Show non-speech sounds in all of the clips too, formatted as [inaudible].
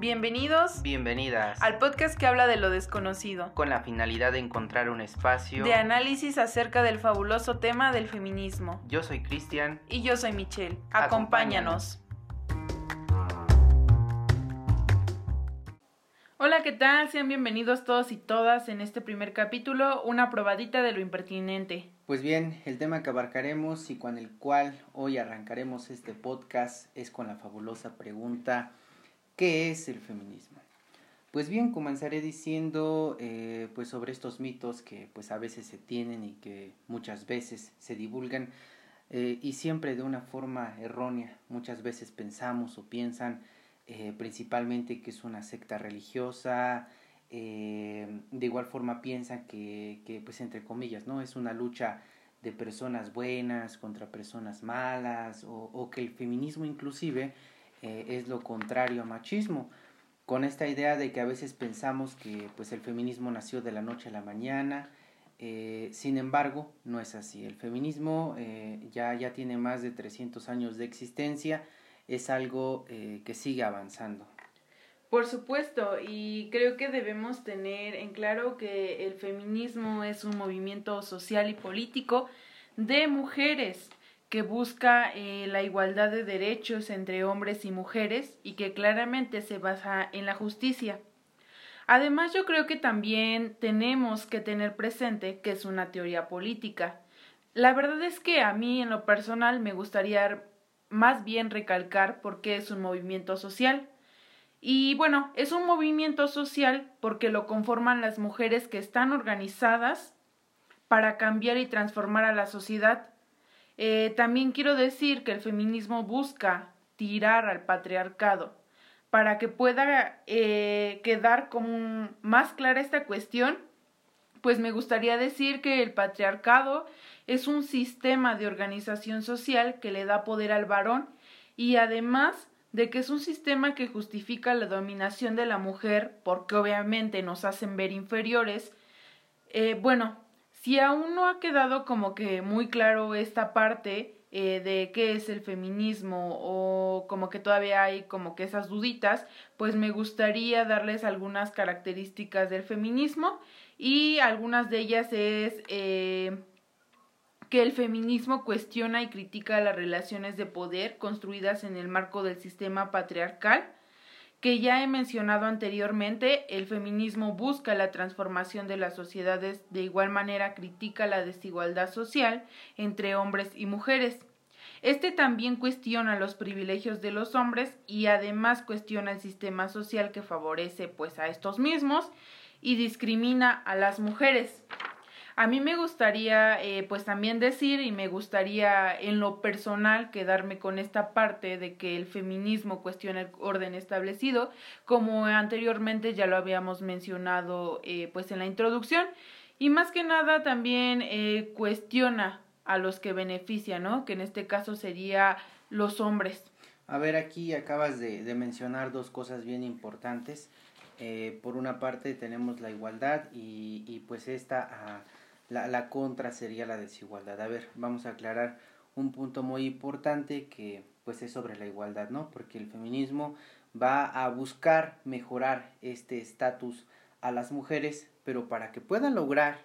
Bienvenidos Bienvenidas al podcast que habla de lo desconocido, con la finalidad de encontrar un espacio. de análisis acerca del fabuloso tema del feminismo. Yo soy Cristian. Y yo soy Michelle. Acompáñanos. Acompáñanos. Hola, ¿qué tal? Sean bienvenidos todos y todas en este primer capítulo, una probadita de lo impertinente. Pues bien, el tema que abarcaremos y con el cual hoy arrancaremos este podcast es con la fabulosa pregunta ¿qué es el feminismo? Pues bien, comenzaré diciendo eh, pues sobre estos mitos que pues a veces se tienen y que muchas veces se divulgan eh, y siempre de una forma errónea. Muchas veces pensamos o piensan eh, principalmente que es una secta religiosa, de igual forma piensan que, que, pues entre comillas, ¿no? Es una lucha de personas buenas contra personas malas, o, o que el feminismo inclusive eh, es lo contrario a machismo, con esta idea de que a veces pensamos que pues el feminismo nació de la noche a la mañana, eh, sin embargo, no es así. El feminismo eh, ya, ya tiene más de 300 años de existencia, es algo que sigue avanzando. Por supuesto, y creo que debemos tener en claro que el feminismo es un movimiento social y político de mujeres que busca eh, la igualdad de derechos entre hombres y mujeres y que claramente se basa en la justicia. Además, yo creo que también tenemos que tener presente que es una teoría política. La verdad es que a mí en lo personal me gustaría más bien recalcar por qué es un movimiento social. Y bueno, es un movimiento social porque lo conforman las mujeres que están organizadas para cambiar y transformar a la sociedad. Eh, también quiero decir que el feminismo busca tirar al patriarcado para que pueda eh, quedar como más clara esta cuestión, pues me gustaría decir que el patriarcado es un sistema de organización social que le da poder al varón y además de que es un sistema que justifica la dominación de la mujer porque obviamente nos hacen ver inferiores. Eh, bueno, si aún no ha quedado como que muy claro esta parte eh, de qué es el feminismo o como que todavía hay como que esas duditas, pues me gustaría darles algunas características del feminismo y algunas de ellas es eh, que el feminismo cuestiona y critica las relaciones de poder construidas en el marco del sistema patriarcal, que ya he mencionado anteriormente, el feminismo busca la transformación de las sociedades, de igual manera critica la desigualdad social entre hombres y mujeres. Este también cuestiona los privilegios de los hombres y además cuestiona el sistema social que favorece pues a estos mismos y discrimina a las mujeres. A mí me gustaría eh, pues también decir y me gustaría en lo personal quedarme con esta parte de que el feminismo cuestiona el orden establecido, como anteriormente ya lo habíamos mencionado eh, pues en la introducción, y más que nada también eh, cuestiona a los que beneficia, ¿no? Que en este caso sería los hombres. A ver, aquí acabas de, mencionar dos cosas bien importantes. Eh, por una parte tenemos la igualdad y, y pues esta... La, la contra sería la desigualdad. A ver, vamos a aclarar un punto muy importante que pues es sobre la igualdad, ¿no? Porque el feminismo va a buscar mejorar este estatus a las mujeres, pero para que puedan lograr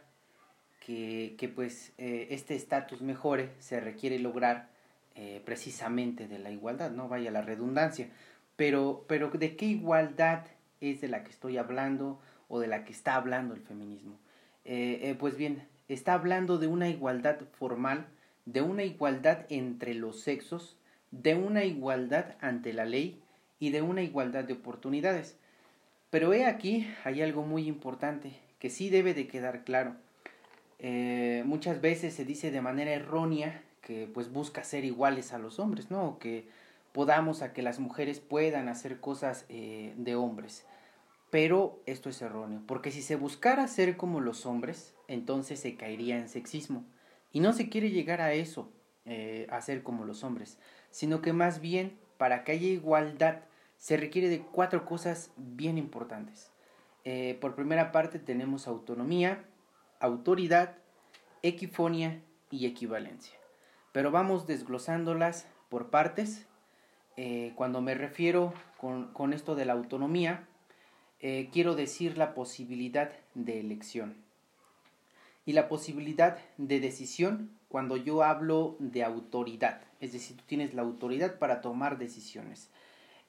que, que pues eh, este estatus mejore, se requiere lograr eh, precisamente de la igualdad, no vaya la redundancia. Pero, pero ¿de qué igualdad es de la que estoy hablando o de la que está hablando el feminismo? Eh, pues bien, está hablando de una igualdad formal, de una igualdad entre los sexos, de una igualdad ante la ley y de una igualdad de oportunidades. Pero he aquí, hay algo muy importante que sí debe de quedar claro. Eh, muchas veces se dice de manera errónea que pues busca ser iguales a los hombres, ¿no? Que podamos a que las mujeres puedan hacer cosas eh, de hombres. Pero esto es erróneo, porque si se buscara ser como los hombres, entonces se caería en sexismo. Y no se quiere llegar a eso, eh, a ser como los hombres, sino que más bien, para que haya igualdad, se requiere de cuatro cosas bien importantes. Eh, por primera parte tenemos autonomía, autoridad, equifonia y equivalencia. Pero vamos desglosándolas por partes. eh, cuando me refiero con, esto de la autonomía, eh, quiero decir la posibilidad de elección y la posibilidad de decisión cuando yo hablo de autoridad, es decir, tú tienes la autoridad para tomar decisiones.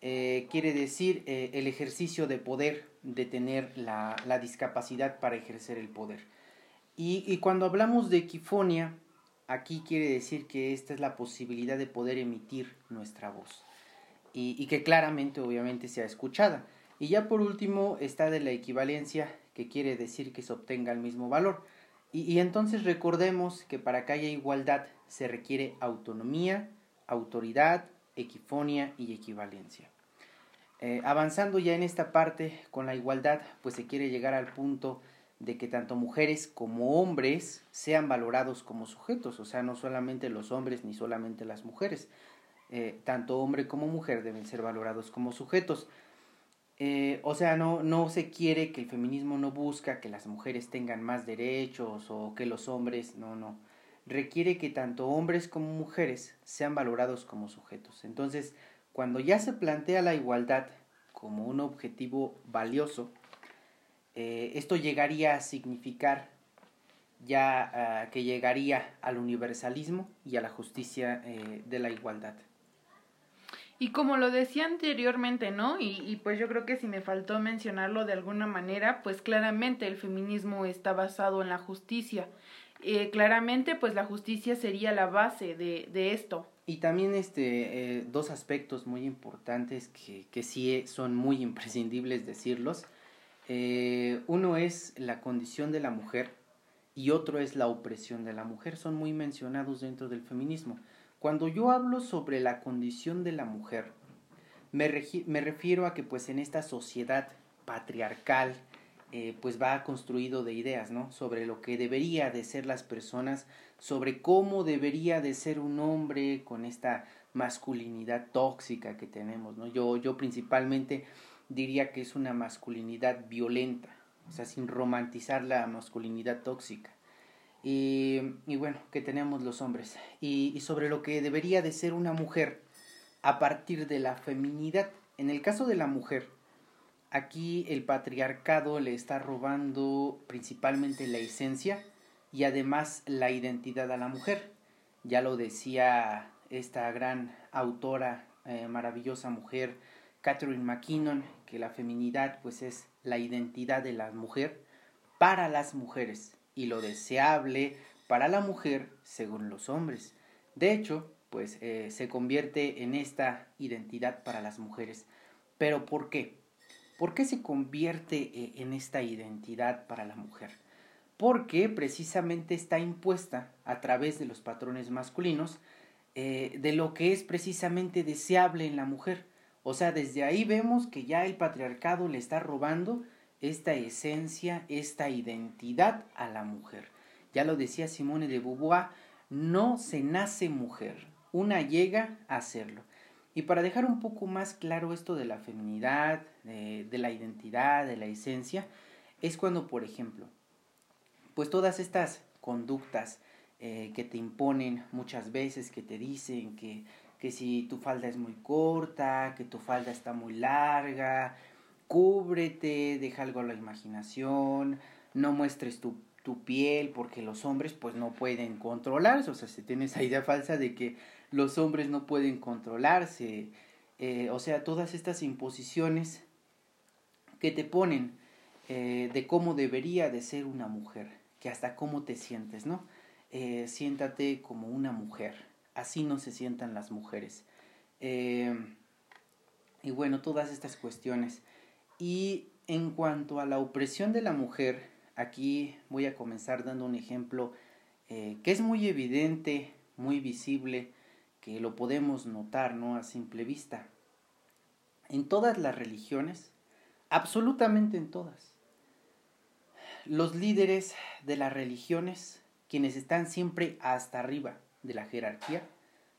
Eh, quiere decir el ejercicio de poder, de tener la, discapacidad para ejercer el poder. Y, y, cuando hablamos de equifonia, aquí quiere decir que esta es la posibilidad de poder emitir nuestra voz y, que claramente obviamente sea escuchada. Y ya por último está de la equivalencia, que quiere decir que se obtenga el mismo valor. Y, entonces recordemos que para que haya igualdad se requiere autonomía, autoridad, equifonia y equivalencia. Eh, avanzando ya en esta parte con la igualdad, pues se quiere llegar al punto de que tanto mujeres como hombres sean valorados como sujetos, o sea, no solamente los hombres ni solamente las mujeres, eh, tanto hombre como mujer deben ser valorados como sujetos. Eh, o sea, no, no se quiere que el feminismo no busca que las mujeres tengan más derechos o que los hombres, no, no. Requiere que tanto hombres como mujeres sean valorados como sujetos. Entonces, cuando ya se plantea la igualdad como un objetivo valioso, eh, esto llegaría a significar ya ah, que llegaría al universalismo y a la justicia de la igualdad. Y como lo decía anteriormente, ¿no? Y, y, pues yo creo que si me faltó mencionarlo de alguna manera, pues claramente el feminismo está basado en la justicia. Eh, claramente, pues la justicia sería la base de, de esto. Y también este, eh, dos aspectos muy importantes que, que sí son muy imprescindibles decirlos. Eh, uno es la condición de la mujer y otro es la opresión de la mujer. Son muy mencionados dentro del feminismo. Cuando yo hablo sobre la condición de la mujer, me, refiero a que pues en esta sociedad patriarcal, eh, pues va construido de ideas, ¿no? Sobre lo que debería de ser las personas, sobre cómo debería de ser un hombre con esta masculinidad tóxica que tenemos, ¿no? Yo, yo principalmente diría que es una masculinidad violenta, o sea, sin romantizar la masculinidad tóxica. Y, bueno, que tenemos los hombres. Y, sobre lo que debería de ser una mujer a partir de la feminidad. En el caso de la mujer, aquí el patriarcado le está robando principalmente la esencia y además la identidad a la mujer. Ya lo decía esta gran autora, eh, maravillosa mujer, Catherine McKinnon, que la feminidad pues es la identidad de la mujer para las mujeres y lo deseable para la mujer según los hombres. De hecho, pues eh, se convierte en esta identidad para las mujeres. Pero ¿por qué? ¿Por qué se convierte eh, en esta identidad para la mujer? Porque precisamente está impuesta a través de los patrones masculinos eh, de lo que es precisamente deseable en la mujer. O sea, desde ahí vemos que ya el patriarcado le está robando esta esencia, esta identidad a la mujer. Ya lo decía Simone de Beauvoir, no se nace mujer, una llega a serlo. Y para dejar un poco más claro esto de la feminidad, de, la identidad, de la esencia, es cuando, por ejemplo, pues todas estas conductas eh, que te imponen muchas veces, que te dicen que, que si tu falda es muy corta, que tu falda está muy larga, cúbrete, deja algo a la imaginación, no muestres tu, piel porque los hombres pues no pueden controlarse, o sea, se tiene esa idea falsa de que los hombres no pueden controlarse, eh, o sea, todas estas imposiciones que te ponen eh, de cómo debería de ser una mujer, que hasta cómo te sientes, ¿no? Eh, siéntate como una mujer, así no se sientan las mujeres. y bueno, todas estas cuestiones. Y en cuanto a la opresión de la mujer, aquí voy a comenzar dando un ejemplo eh, que es muy evidente, muy visible, que lo podemos notar, ¿no? A simple vista. En todas las religiones, absolutamente en todas, los líderes de las religiones, quienes están siempre hasta arriba de la jerarquía,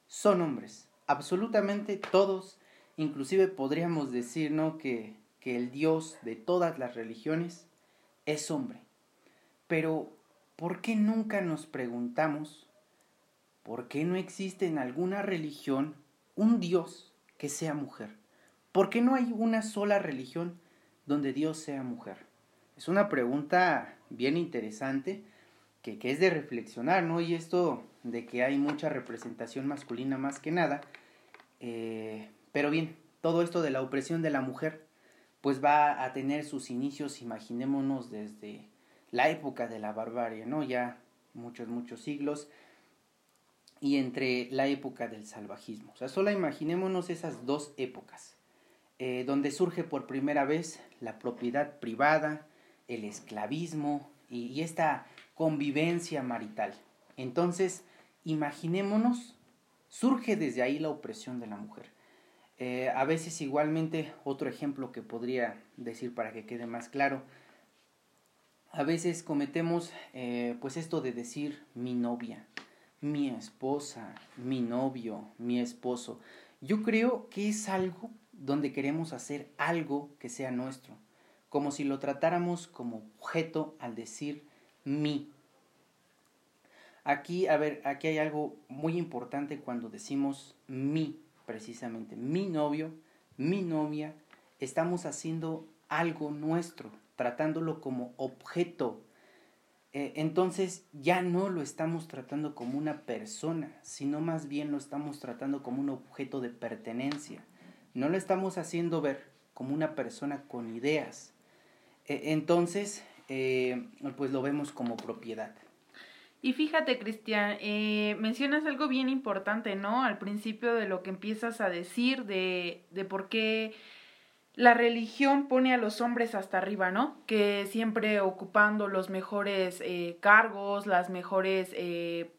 son hombres. Absolutamente todos, inclusive podríamos decir, ¿no? Que que el Dios de todas las religiones es hombre. Pero, ¿por qué nunca nos preguntamos por qué no existe en alguna religión un Dios que sea mujer? ¿Por qué no hay una sola religión donde Dios sea mujer? Es una pregunta bien interesante que, es de reflexionar, ¿no? Y esto de que hay mucha representación masculina más que nada. Eh, pero bien, todo esto de la opresión de la mujer, pues va a tener sus inicios, imaginémonos, desde la época de la barbarie, ¿no? Ya muchos, muchos siglos y entre la época del salvajismo. O sea, solo imaginémonos esas dos épocas, eh, donde surge por primera vez la propiedad privada, el esclavismo y, esta convivencia marital. Entonces, imaginémonos, surge desde ahí la opresión de la mujer. Eh, a veces igualmente, otro ejemplo que podría decir para que quede más claro, a veces cometemos eh, pues esto de decir mi novia, mi esposa, mi novio, mi esposo. Yo creo que es algo donde queremos hacer algo que sea nuestro, como si lo tratáramos como objeto al decir mi. Aquí, a ver, aquí hay algo muy importante cuando decimos mi, precisamente, mi novio, mi novia, estamos haciendo algo nuestro, tratándolo como objeto eh, entonces ya no lo estamos tratando como una persona, sino más bien lo estamos tratando como un objeto de pertenencia. No lo estamos haciendo ver como una persona con ideas. E, entonces, eh, pues lo vemos como propiedad. Y fíjate, Cristian, eh, mencionas algo bien importante, ¿no? Al principio de lo que empiezas a decir, de, de por qué la religión pone a los hombres hasta arriba, ¿no? Que siempre ocupando los mejores eh, cargos, las mejores, eh,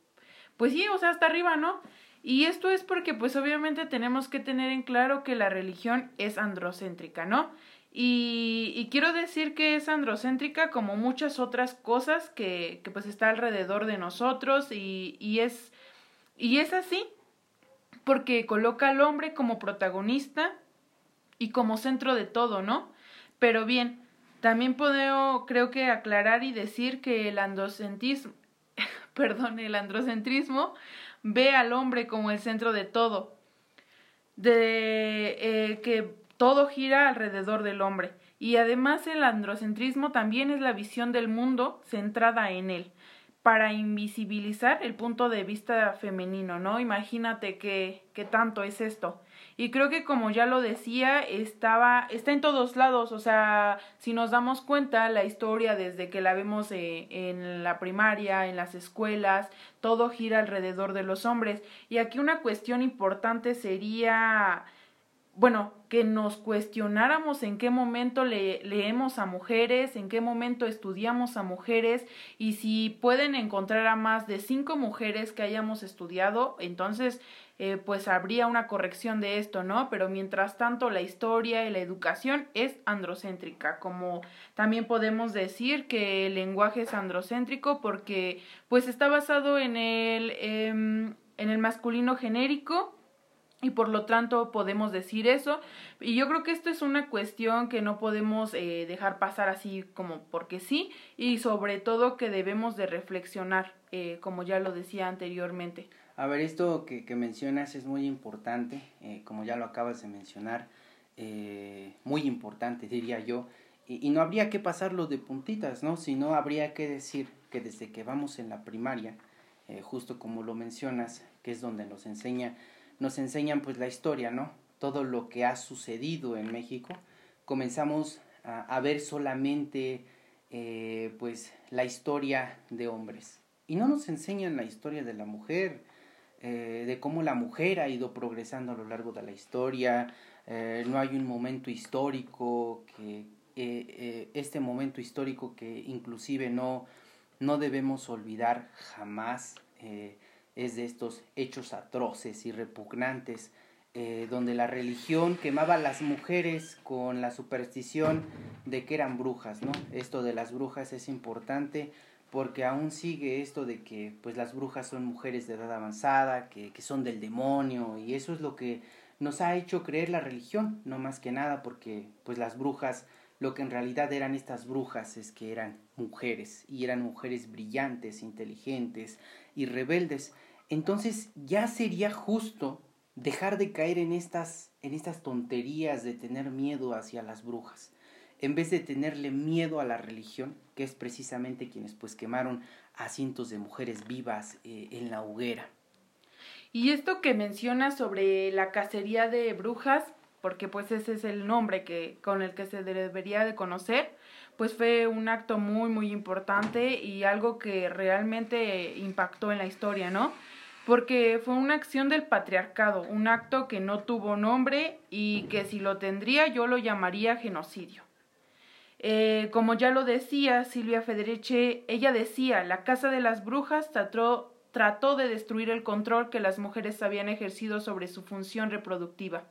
pues sí, o sea, hasta arriba, ¿no? Y esto es porque pues obviamente tenemos que tener en claro que la religión es androcéntrica, ¿no? Y, quiero decir que es androcéntrica como muchas otras cosas que, que pues está alrededor de nosotros y, y, es, y es así porque coloca al hombre como protagonista y como centro de todo, ¿no? Pero bien, también puedo, creo que aclarar y decir que el androcentrismo, [laughs] perdón, el androcentrismo ve al hombre como el centro de todo, de eh, que todo gira alrededor del hombre. Y además el androcentrismo también es la visión del mundo centrada en él, para invisibilizar el punto de vista femenino, ¿no? Imagínate qué, qué tanto es esto. Y creo que como ya lo decía, estaba, está en todos lados. O sea, si nos damos cuenta, la historia desde que la vemos eh, en la primaria, en las escuelas, todo gira alrededor de los hombres. Y aquí una cuestión importante sería bueno, que nos cuestionáramos en qué momento le, leemos a mujeres, en qué momento estudiamos a mujeres y si pueden encontrar a más de cinco mujeres que hayamos estudiado, entonces eh, pues habría una corrección de esto, ¿no? Pero mientras tanto la historia y la educación es androcéntrica, como también podemos decir que el lenguaje es androcéntrico porque pues está basado en el, em, en el masculino genérico y por lo tanto podemos decir eso. Y yo creo que esto es una cuestión que no podemos eh, dejar pasar así como porque sí y sobre todo que debemos de reflexionar, eh, como ya lo decía anteriormente. A ver, esto que, mencionas es muy importante, eh, como ya lo acabas de mencionar, muy importante diría yo, y, no habría que pasarlo de puntitas, ¿no? Sino habría que decir que desde que vamos en la primaria, justo como lo mencionas, que es donde nos enseña nos enseñan pues la historia, ¿no? Todo lo que ha sucedido en México. Comenzamos a, ver solamente eh, pues la historia de hombres. Y no nos enseñan la historia de la mujer, eh, de cómo la mujer ha ido progresando a lo largo de la historia. Eh, no hay un momento histórico que este momento histórico que inclusive no, no debemos olvidar jamás es de estos hechos atroces y repugnantes, eh, donde la religión quemaba a las mujeres con la superstición de que eran brujas, ¿no? Esto de las brujas es importante porque aún sigue esto de que pues las brujas son mujeres de edad avanzada, que, que son del demonio, y eso es lo que nos ha hecho creer la religión, no más que nada porque pues las brujas lo que en realidad eran estas brujas es que eran mujeres y eran mujeres brillantes, inteligentes y rebeldes. Entonces ya sería justo dejar de caer en estas, en estas tonterías de tener miedo hacia las brujas. En vez de tenerle miedo a la religión, que es precisamente quienes pues quemaron a cientos de mujeres vivas eh, en la hoguera. Y esto que mencionas sobre la cacería de brujas, porque pues ese es el nombre que, con el que se debería de conocer, pues fue un acto muy muy importante y algo que realmente impactó en la historia, ¿no? Porque fue una acción del patriarcado, un acto que no tuvo nombre y que si lo tendría yo lo llamaría genocidio. Eh, como ya lo decía Silvia Federici, ella decía, la Casa de las Brujas trató, trató de destruir el control que las mujeres habían ejercido sobre su función reproductiva.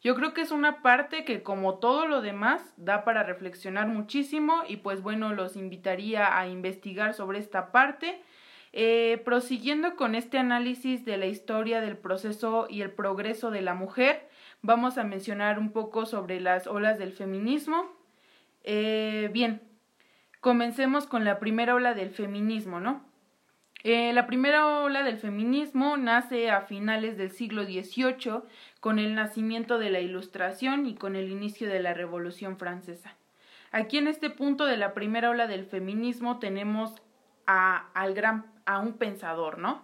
Yo creo que es una parte que como todo lo demás da para reflexionar muchísimo y pues bueno, los invitaría a investigar sobre esta parte. Eh, prosiguiendo con este análisis de la historia del proceso y el progreso de la mujer, vamos a mencionar un poco sobre las olas del feminismo. Eh, bien, comencemos con la primera ola del feminismo, ¿no? Eh, la primera ola del feminismo nace a finales del siglo XVIII con el nacimiento de la Ilustración y con el inicio de la Revolución Francesa. Aquí en este punto de la primera ola del feminismo tenemos a, al gran, a un pensador, ¿no?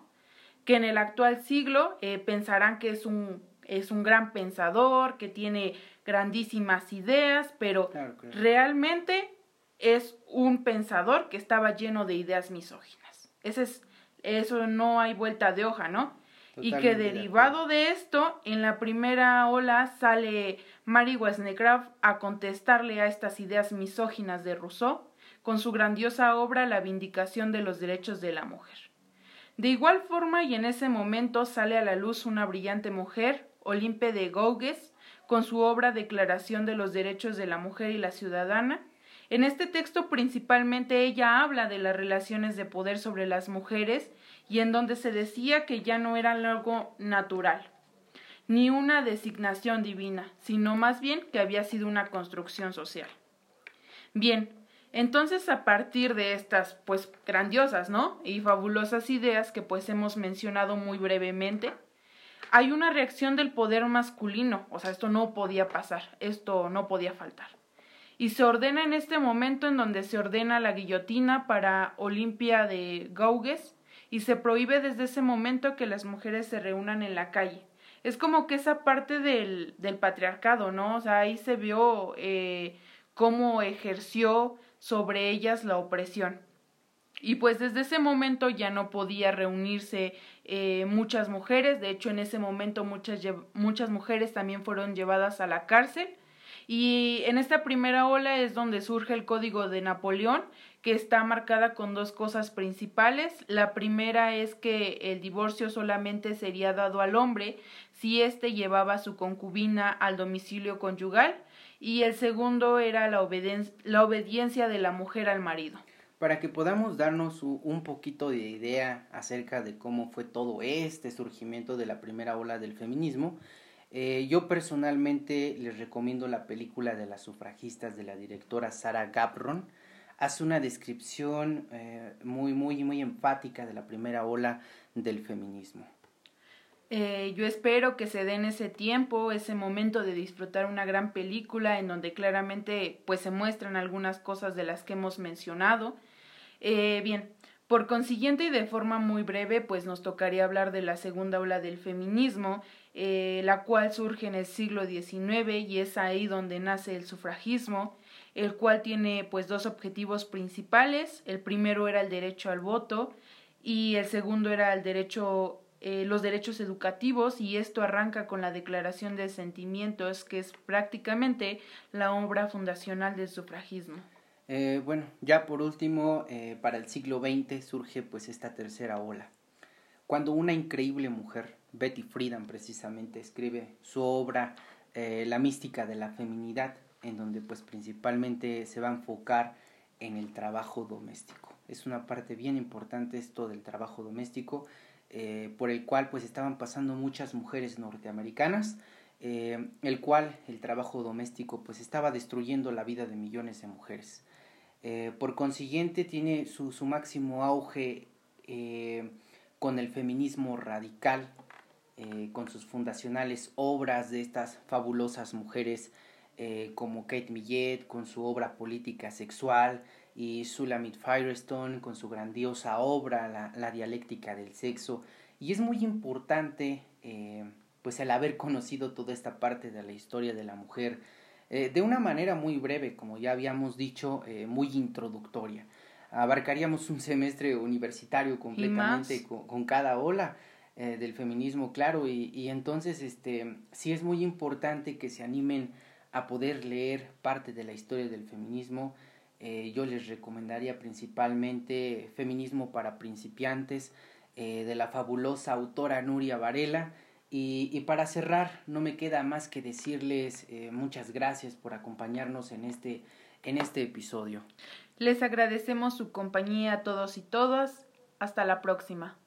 Que en el actual siglo eh, pensarán que es un, es un gran pensador, que tiene grandísimas ideas, pero realmente es un pensador que estaba lleno de ideas misóginas. Ese es, eso no hay vuelta de hoja, ¿no? y que derivado de, esto, en la primera ola sale Mary Wollstonecraft a contestarle a estas ideas misóginas de Rousseau con su grandiosa obra La Vindicación de los Derechos de la Mujer. De igual forma y en ese momento sale a la luz una brillante mujer, Olimpe de Gouges, con su obra Declaración de los Derechos de la Mujer y la Ciudadana. En este texto principalmente ella habla de las relaciones de poder sobre las mujeres y en donde se decía que ya no era algo natural, ni una designación divina, sino más bien que había sido una construcción social. Bien, entonces a partir de estas pues grandiosas, ¿no? y fabulosas ideas que pues hemos mencionado muy brevemente, hay una reacción del poder masculino, o sea, esto no podía pasar, esto no podía faltar. Y se ordena en este momento en donde se ordena la guillotina para Olimpia de Gaugues y se prohíbe desde ese momento que las mujeres se reúnan en la calle. Es como que esa parte del, del patriarcado, ¿no? O sea, ahí se vio eh, cómo ejerció sobre ellas la opresión. Y pues desde ese momento ya no podía reunirse eh, muchas mujeres, de hecho en ese momento muchas, muchas mujeres también fueron llevadas a la cárcel. Y en esta primera ola es donde surge el Código de Napoleón, que está marcada con dos cosas principales. La primera es que el divorcio solamente sería dado al hombre si éste llevaba a su concubina al domicilio conyugal y el segundo era la, la obediencia de la mujer al marido. Para que podamos darnos un poquito de idea acerca de cómo fue todo este surgimiento de la primera ola del feminismo, eh, yo personalmente les recomiendo la película de las sufragistas de la directora Sarah Gabron, hace una descripción eh, muy, muy, muy enfática de la primera ola del feminismo. Eh, yo espero que se den ese tiempo, ese momento de disfrutar una gran película en donde claramente pues se muestran algunas cosas de las que hemos mencionado. Eh, bien, por consiguiente y de forma muy breve pues nos tocaría hablar de la segunda ola del feminismo, la cual surge en el siglo XIX y es ahí donde nace el sufragismo el cual tiene pues dos objetivos principales. El primero era el derecho al voto y el segundo era el derecho eh, los derechos educativos y esto arranca con la Declaración de Sentimientos que es prácticamente la obra fundacional del sufragismo. Eh, bueno, ya por último, eh, para el siglo XX surge pues esta tercera ola. Cuando una increíble mujer, Betty Friedan precisamente, escribe su obra La mística de la feminidad, en donde pues principalmente se va a enfocar en el trabajo doméstico. Es una parte bien importante esto del trabajo doméstico, eh, por el cual pues estaban pasando muchas mujeres norteamericanas, eh, el cual el trabajo doméstico pues estaba destruyendo la vida de millones de mujeres. Eh, por consiguiente tiene su, su máximo auge con el feminismo radical con sus fundacionales obras de estas fabulosas mujeres como Kate Millet con su obra política sexual y Sulamit Firestone con su grandiosa obra La, la dialéctica del sexo. Y es muy importante eh, pues el haber conocido toda esta parte de la historia de la mujer eh, de una manera muy breve, como ya habíamos dicho, muy introductoria. Abarcaríamos un semestre universitario completamente con, con, cada ola del feminismo, claro, y, y entonces este, sí es muy importante que se animen a poder leer parte de la historia del feminismo. Eh, yo les recomendaría principalmente Feminismo para principiantes eh, de la fabulosa autora Nuria Varela. Y, para cerrar, no me queda más que decirles eh, muchas gracias por acompañarnos en este, en este episodio. Les agradecemos su compañía a todos y todas. Hasta la próxima.